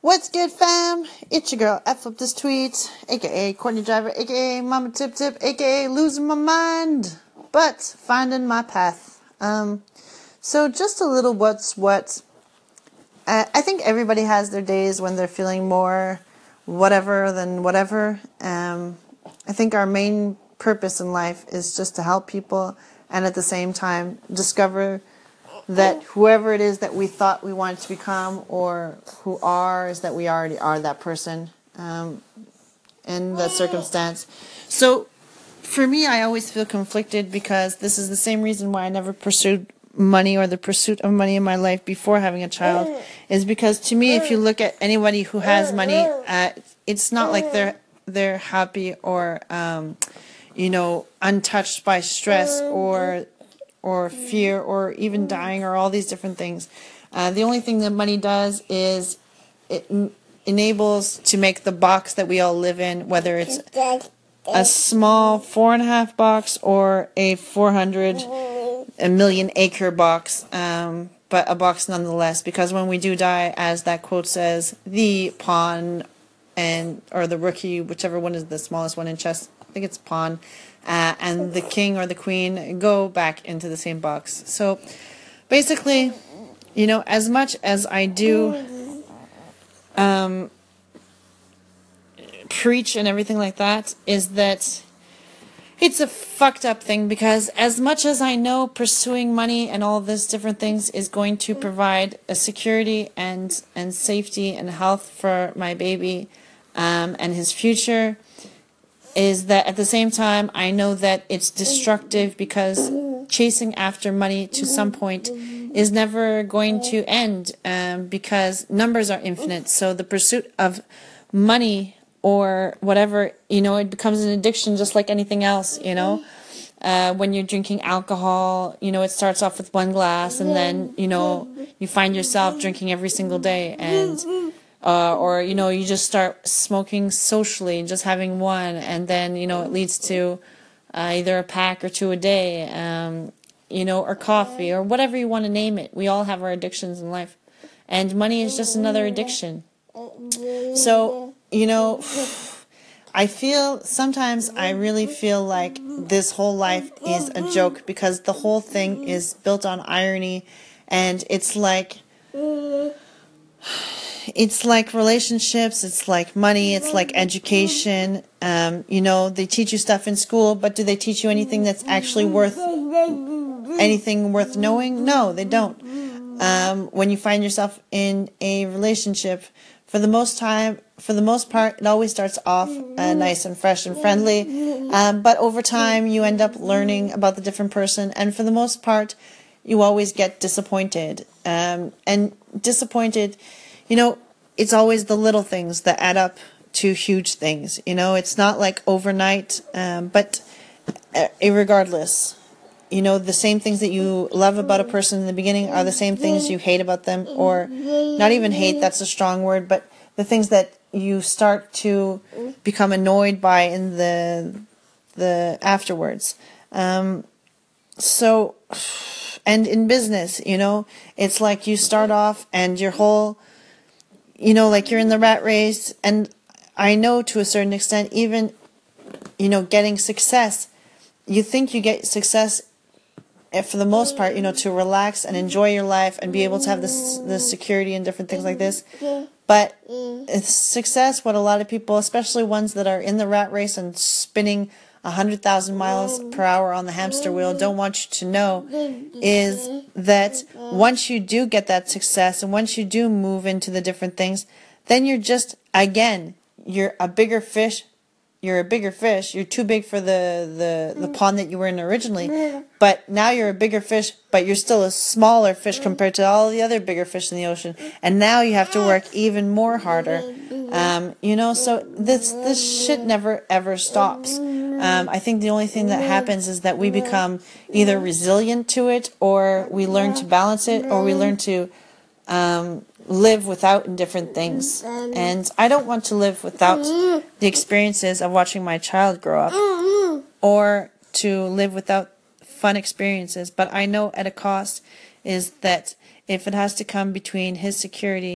What's good, fam? It's your girl, F Flip This Tweet, aka Courtney Driver, aka Mama Tip Tip, aka Losing My Mind, but finding my path. Um, so just a little what's what. Uh, I think everybody has their days when they're feeling more whatever than whatever. Um, I think our main purpose in life is just to help people and at the same time discover that whoever it is that we thought we wanted to become or who are is that we already are that person um, in that circumstance. So for me, I always feel conflicted because this is the same reason why I never pursued money or the pursuit of money in my life before having a child is because to me, if you look at anybody who has money, uh, it's not like they're they're happy or um, you know untouched by stress or or fear or even dying or all these different things. Uh, the only thing that money does is it m- enables to make the box that we all live in, whether it's a small four and a half box or a 400 a million acre box um, but a box nonetheless because when we do die as that quote says the pawn and or the rookie whichever one is the smallest one in chess i think it's pawn uh, and the king or the queen go back into the same box. So basically you know as much as i do um, preach and everything like that is that it's a fucked up thing because as much as I know pursuing money and all this different things is going to provide a security and and safety and health for my baby um, and his future is that at the same time I know that it's destructive because chasing after money to some point is never going to end um, because numbers are infinite so the pursuit of money or whatever, you know, it becomes an addiction just like anything else, you know. Uh, when you're drinking alcohol, you know, it starts off with one glass and then, you know, you find yourself drinking every single day and, uh, or, you know, you just start smoking socially and just having one and then, you know, it leads to uh, either a pack or two a day, um, you know, or coffee or whatever you want to name it. We all have our addictions in life. And money is just another addiction. So, you know, I feel sometimes I really feel like this whole life is a joke because the whole thing is built on irony and it's like it's like relationships, it's like money, it's like education. Um, you know, they teach you stuff in school, but do they teach you anything that's actually worth anything worth knowing? No, they don't. Um, when you find yourself in a relationship, for the most time, for the most part, it always starts off uh, nice and fresh and friendly. Um, but over time, you end up learning about the different person, and for the most part, you always get disappointed. Um, and disappointed, you know, it's always the little things that add up to huge things. You know, it's not like overnight, um, but uh, regardless, you know, the same things that you love about a person in the beginning are the same things you hate about them, or not even hate, that's a strong word, but the things that you start to become annoyed by in the the afterwards. Um, so, and in business, you know, it's like you start off and your whole, you know, like you're in the rat race, and I know to a certain extent, even, you know, getting success, you think you get success and for the most part, you know, to relax and enjoy your life and be able to have this the security and different things like this. But mm. success, what a lot of people, especially ones that are in the rat race and spinning a hundred thousand miles per hour on the hamster wheel, don't want you to know is that once you do get that success and once you do move into the different things, then you're just again you're a bigger fish you're a bigger fish. You're too big for the, the, the pond that you were in originally. But now you're a bigger fish, but you're still a smaller fish compared to all the other bigger fish in the ocean. And now you have to work even more harder. Um, you know, so this this shit never ever stops. Um, I think the only thing that happens is that we become either resilient to it, or we learn to balance it, or we learn to um, live without different things. And I don't want to live without the experiences of watching my child grow up or to live without fun experiences. But I know at a cost is that if it has to come between his security